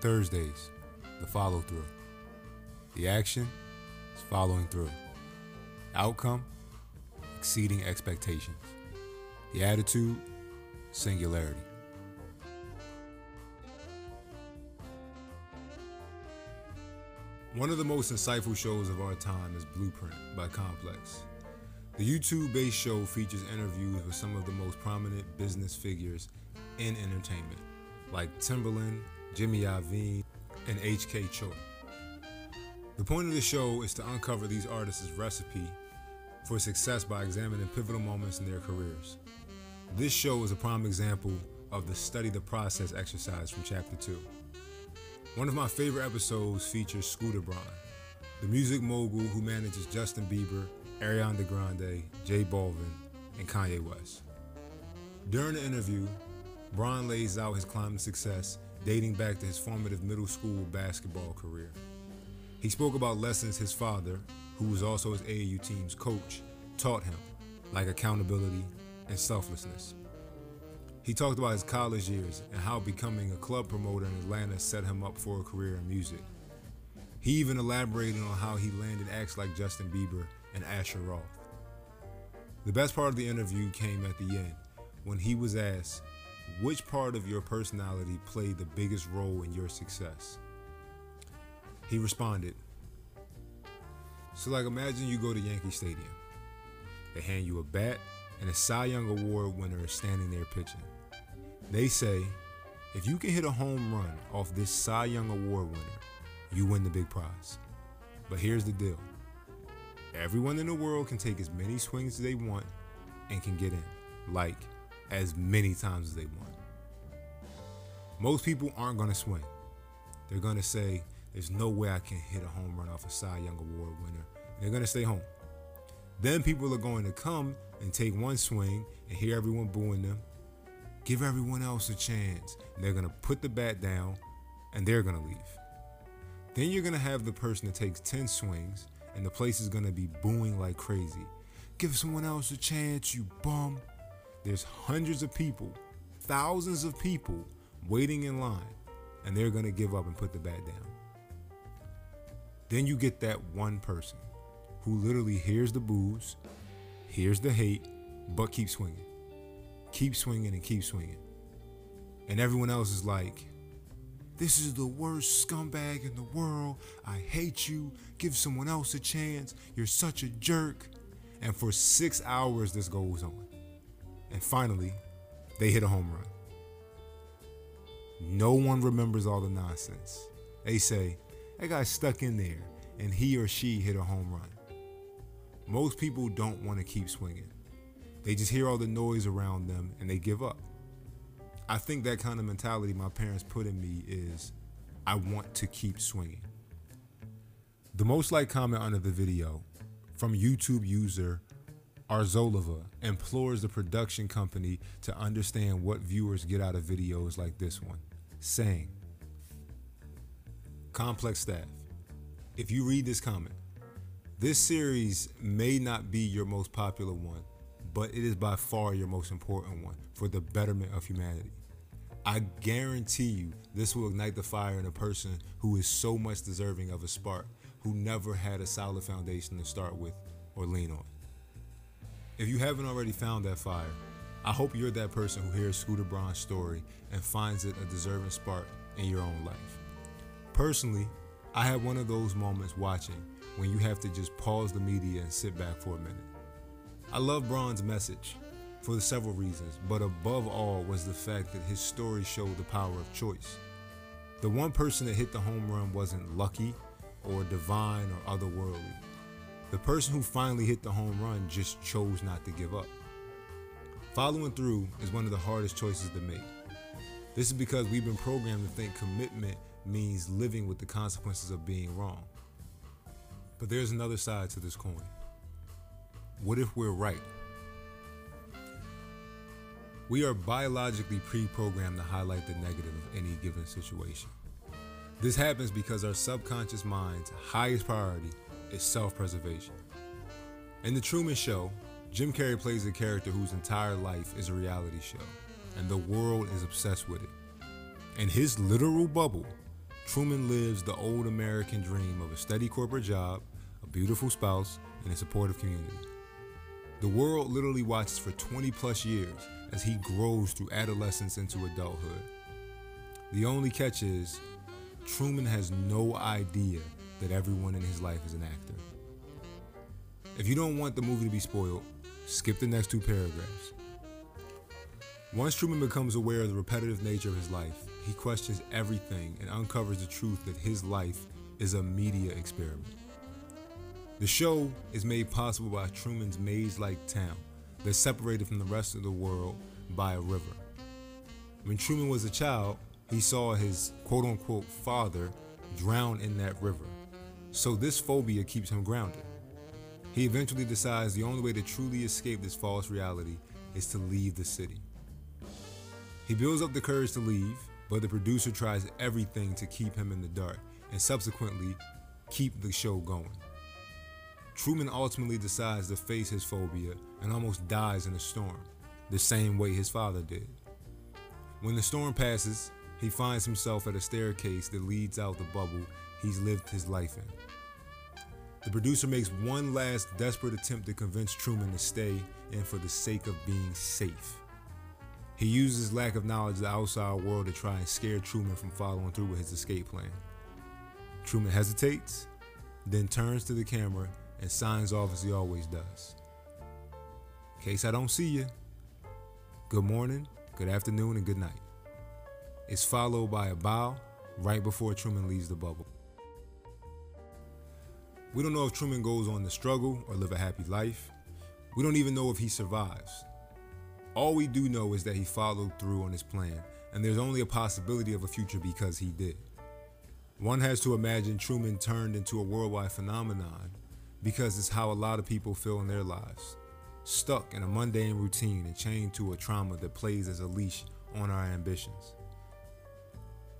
Thursdays, the follow through. The action is following through. Outcome, exceeding expectations. The attitude, singularity. One of the most insightful shows of our time is Blueprint by Complex. The YouTube based show features interviews with some of the most prominent business figures in entertainment, like Timbaland, Jimmy Iovine, and HK Choi. The point of the show is to uncover these artists' recipe for success by examining pivotal moments in their careers. This show is a prime example of the study the process exercise from chapter 2. One of my favorite episodes features Scooter Braun, the music mogul who manages Justin Bieber Ariana Grande, J Balvin, and Kanye West. During the interview, Braun lays out his climb to success dating back to his formative middle school basketball career. He spoke about lessons his father, who was also his AAU team's coach, taught him, like accountability and selflessness. He talked about his college years and how becoming a club promoter in Atlanta set him up for a career in music. He even elaborated on how he landed acts like Justin Bieber and Asher Roth. The best part of the interview came at the end when he was asked, Which part of your personality played the biggest role in your success? He responded, So, like, imagine you go to Yankee Stadium. They hand you a bat, and a Cy Young Award winner is standing there pitching. They say, if you can hit a home run off this Cy Young Award winner, you win the big prize. But here's the deal Everyone in the world can take as many swings as they want and can get in, like as many times as they want. Most people aren't going to swing. They're going to say, There's no way I can hit a home run off a Cy Young Award winner. They're going to stay home. Then people are going to come and take one swing and hear everyone booing them. Give everyone else a chance. And they're going to put the bat down and they're going to leave. Then you're going to have the person that takes 10 swings and the place is gonna be booing like crazy. Give someone else a chance, you bum. There's hundreds of people, thousands of people waiting in line, and they're gonna give up and put the bat down. Then you get that one person who literally hears the boos, hears the hate, but keeps swinging. Keep swinging and keep swinging. And everyone else is like, this is the worst scumbag in the world. I hate you. Give someone else a chance. You're such a jerk. And for six hours, this goes on. And finally, they hit a home run. No one remembers all the nonsense. They say, that guy stuck in there, and he or she hit a home run. Most people don't want to keep swinging. They just hear all the noise around them and they give up. I think that kind of mentality my parents put in me is I want to keep swinging. The most liked comment under the video from YouTube user Arzolova implores the production company to understand what viewers get out of videos like this one, saying, Complex staff, if you read this comment, this series may not be your most popular one, but it is by far your most important one for the betterment of humanity. I guarantee you this will ignite the fire in a person who is so much deserving of a spark, who never had a solid foundation to start with or lean on. If you haven't already found that fire, I hope you're that person who hears Scooter Braun's story and finds it a deserving spark in your own life. Personally, I had one of those moments watching when you have to just pause the media and sit back for a minute. I love Braun's message for several reasons, but above all was the fact that his story showed the power of choice. The one person that hit the home run wasn't lucky or divine or otherworldly. The person who finally hit the home run just chose not to give up. Following through is one of the hardest choices to make. This is because we've been programmed to think commitment means living with the consequences of being wrong. But there's another side to this coin. What if we're right? We are biologically pre programmed to highlight the negative of any given situation. This happens because our subconscious mind's highest priority is self preservation. In The Truman Show, Jim Carrey plays a character whose entire life is a reality show, and the world is obsessed with it. In his literal bubble, Truman lives the old American dream of a steady corporate job, a beautiful spouse, and a supportive community. The world literally watches for 20 plus years as he grows through adolescence into adulthood. The only catch is, Truman has no idea that everyone in his life is an actor. If you don't want the movie to be spoiled, skip the next two paragraphs. Once Truman becomes aware of the repetitive nature of his life, he questions everything and uncovers the truth that his life is a media experiment. The show is made possible by Truman's maze like town that's separated from the rest of the world by a river. When Truman was a child, he saw his quote unquote father drown in that river. So this phobia keeps him grounded. He eventually decides the only way to truly escape this false reality is to leave the city. He builds up the courage to leave, but the producer tries everything to keep him in the dark and subsequently keep the show going. Truman ultimately decides to face his phobia and almost dies in a storm, the same way his father did. When the storm passes, he finds himself at a staircase that leads out the bubble he's lived his life in. The producer makes one last desperate attempt to convince Truman to stay in for the sake of being safe. He uses lack of knowledge of the outside world to try and scare Truman from following through with his escape plan. Truman hesitates, then turns to the camera and signs off as he always does. In case I don't see you, good morning, good afternoon, and good night. It's followed by a bow right before Truman leaves the bubble. We don't know if Truman goes on to struggle or live a happy life. We don't even know if he survives. All we do know is that he followed through on his plan, and there's only a possibility of a future because he did. One has to imagine Truman turned into a worldwide phenomenon because it's how a lot of people feel in their lives. Stuck in a mundane routine and chained to a trauma that plays as a leash on our ambitions.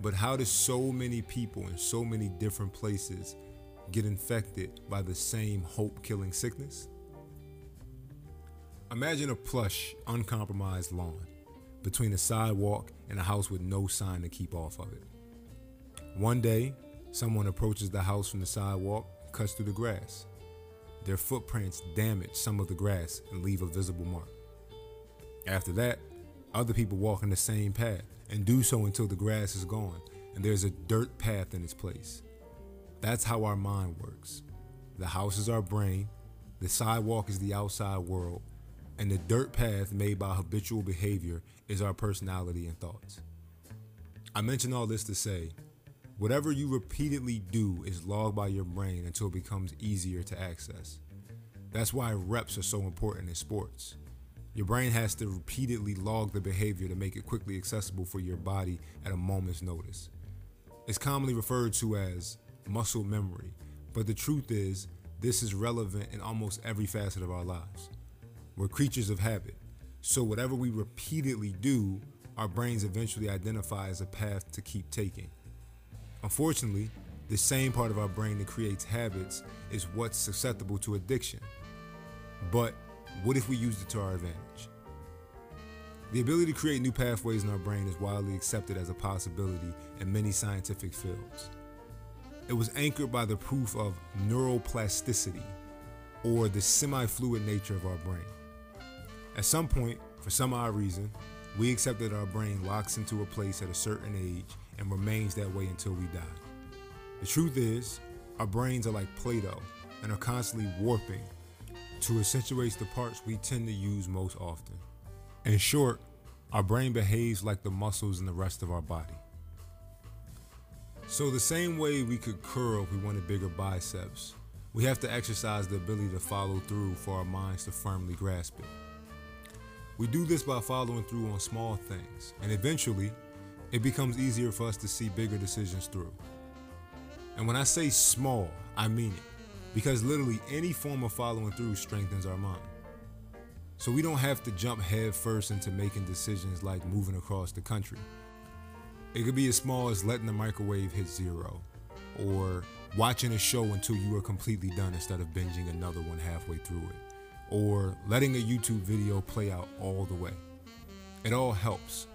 But how do so many people in so many different places get infected by the same hope killing sickness? Imagine a plush, uncompromised lawn between a sidewalk and a house with no sign to keep off of it. One day, someone approaches the house from the sidewalk, cuts through the grass. Their footprints damage some of the grass and leave a visible mark. After that, other people walk in the same path and do so until the grass is gone and there's a dirt path in its place. That's how our mind works. The house is our brain, the sidewalk is the outside world, and the dirt path made by habitual behavior is our personality and thoughts. I mention all this to say whatever you repeatedly do is logged by your brain until it becomes easier to access. That's why reps are so important in sports. Your brain has to repeatedly log the behavior to make it quickly accessible for your body at a moment's notice. It's commonly referred to as muscle memory, but the truth is, this is relevant in almost every facet of our lives. We're creatures of habit. So whatever we repeatedly do, our brains eventually identify as a path to keep taking. Unfortunately, the same part of our brain that creates habits is what's susceptible to addiction. But what if we used it to our advantage? The ability to create new pathways in our brain is widely accepted as a possibility in many scientific fields. It was anchored by the proof of neuroplasticity, or the semi fluid nature of our brain. At some point, for some odd reason, we accept that our brain locks into a place at a certain age and remains that way until we die. The truth is, our brains are like Play Doh and are constantly warping to accentuate the parts we tend to use most often. In short, our brain behaves like the muscles in the rest of our body. So, the same way we could curl if we wanted bigger biceps, we have to exercise the ability to follow through for our minds to firmly grasp it. We do this by following through on small things, and eventually, it becomes easier for us to see bigger decisions through. And when I say small, I mean it, because literally any form of following through strengthens our mind. So we don't have to jump headfirst into making decisions like moving across the country. It could be as small as letting the microwave hit zero, or watching a show until you are completely done instead of binging another one halfway through it or letting a YouTube video play out all the way. It all helps.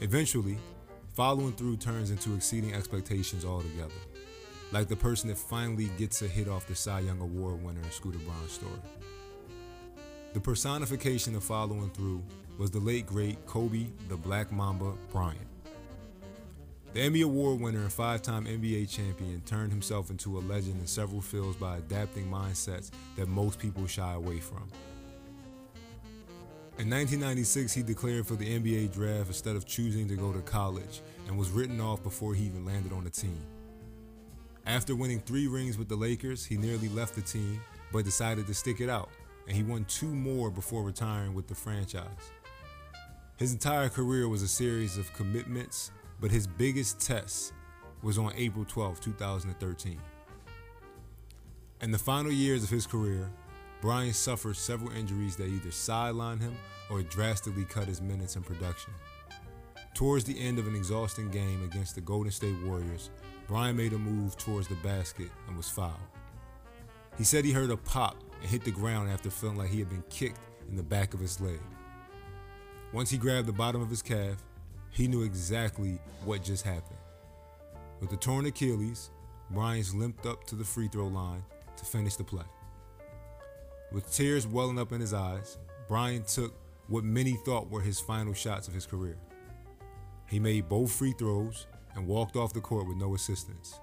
Eventually, following through turns into exceeding expectations altogether. Like the person that finally gets a hit off the Cy Young Award winner in Scooter Braun's story. The personification of following through was the late great Kobe the Black Mamba Bryant. The Emmy Award winner and five time NBA champion turned himself into a legend in several fields by adapting mindsets that most people shy away from. In 1996, he declared for the NBA draft instead of choosing to go to college and was written off before he even landed on the team. After winning three rings with the Lakers, he nearly left the team but decided to stick it out, and he won two more before retiring with the franchise. His entire career was a series of commitments but his biggest test was on April 12, 2013. In the final years of his career, Bryant suffered several injuries that either sidelined him or drastically cut his minutes in production. Towards the end of an exhausting game against the Golden State Warriors, Bryant made a move towards the basket and was fouled. He said he heard a pop and hit the ground after feeling like he had been kicked in the back of his leg. Once he grabbed the bottom of his calf, he knew exactly what just happened. With the torn Achilles, Bryant limped up to the free throw line to finish the play. With tears welling up in his eyes, Bryant took what many thought were his final shots of his career. He made both free throws and walked off the court with no assistance.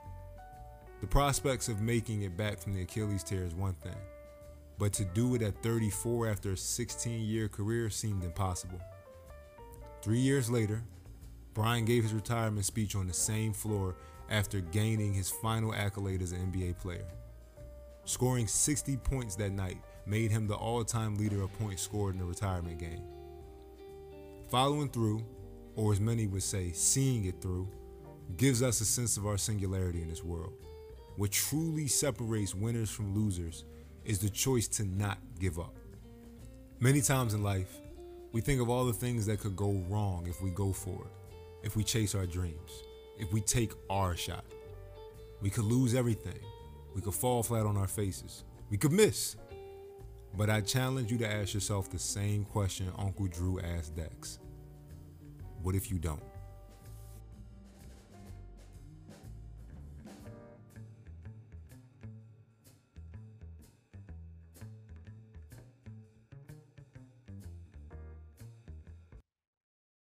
The prospects of making it back from the Achilles tear is one thing, but to do it at 34 after a 16 year career seemed impossible. Three years later, Bryant gave his retirement speech on the same floor after gaining his final accolade as an NBA player. Scoring 60 points that night made him the all time leader of points scored in a retirement game. Following through, or as many would say, seeing it through, gives us a sense of our singularity in this world. What truly separates winners from losers is the choice to not give up. Many times in life, we think of all the things that could go wrong if we go for it if we chase our dreams, if we take our shot. We could lose everything. We could fall flat on our faces. We could miss. But I challenge you to ask yourself the same question Uncle Drew asked Dax What if you don't?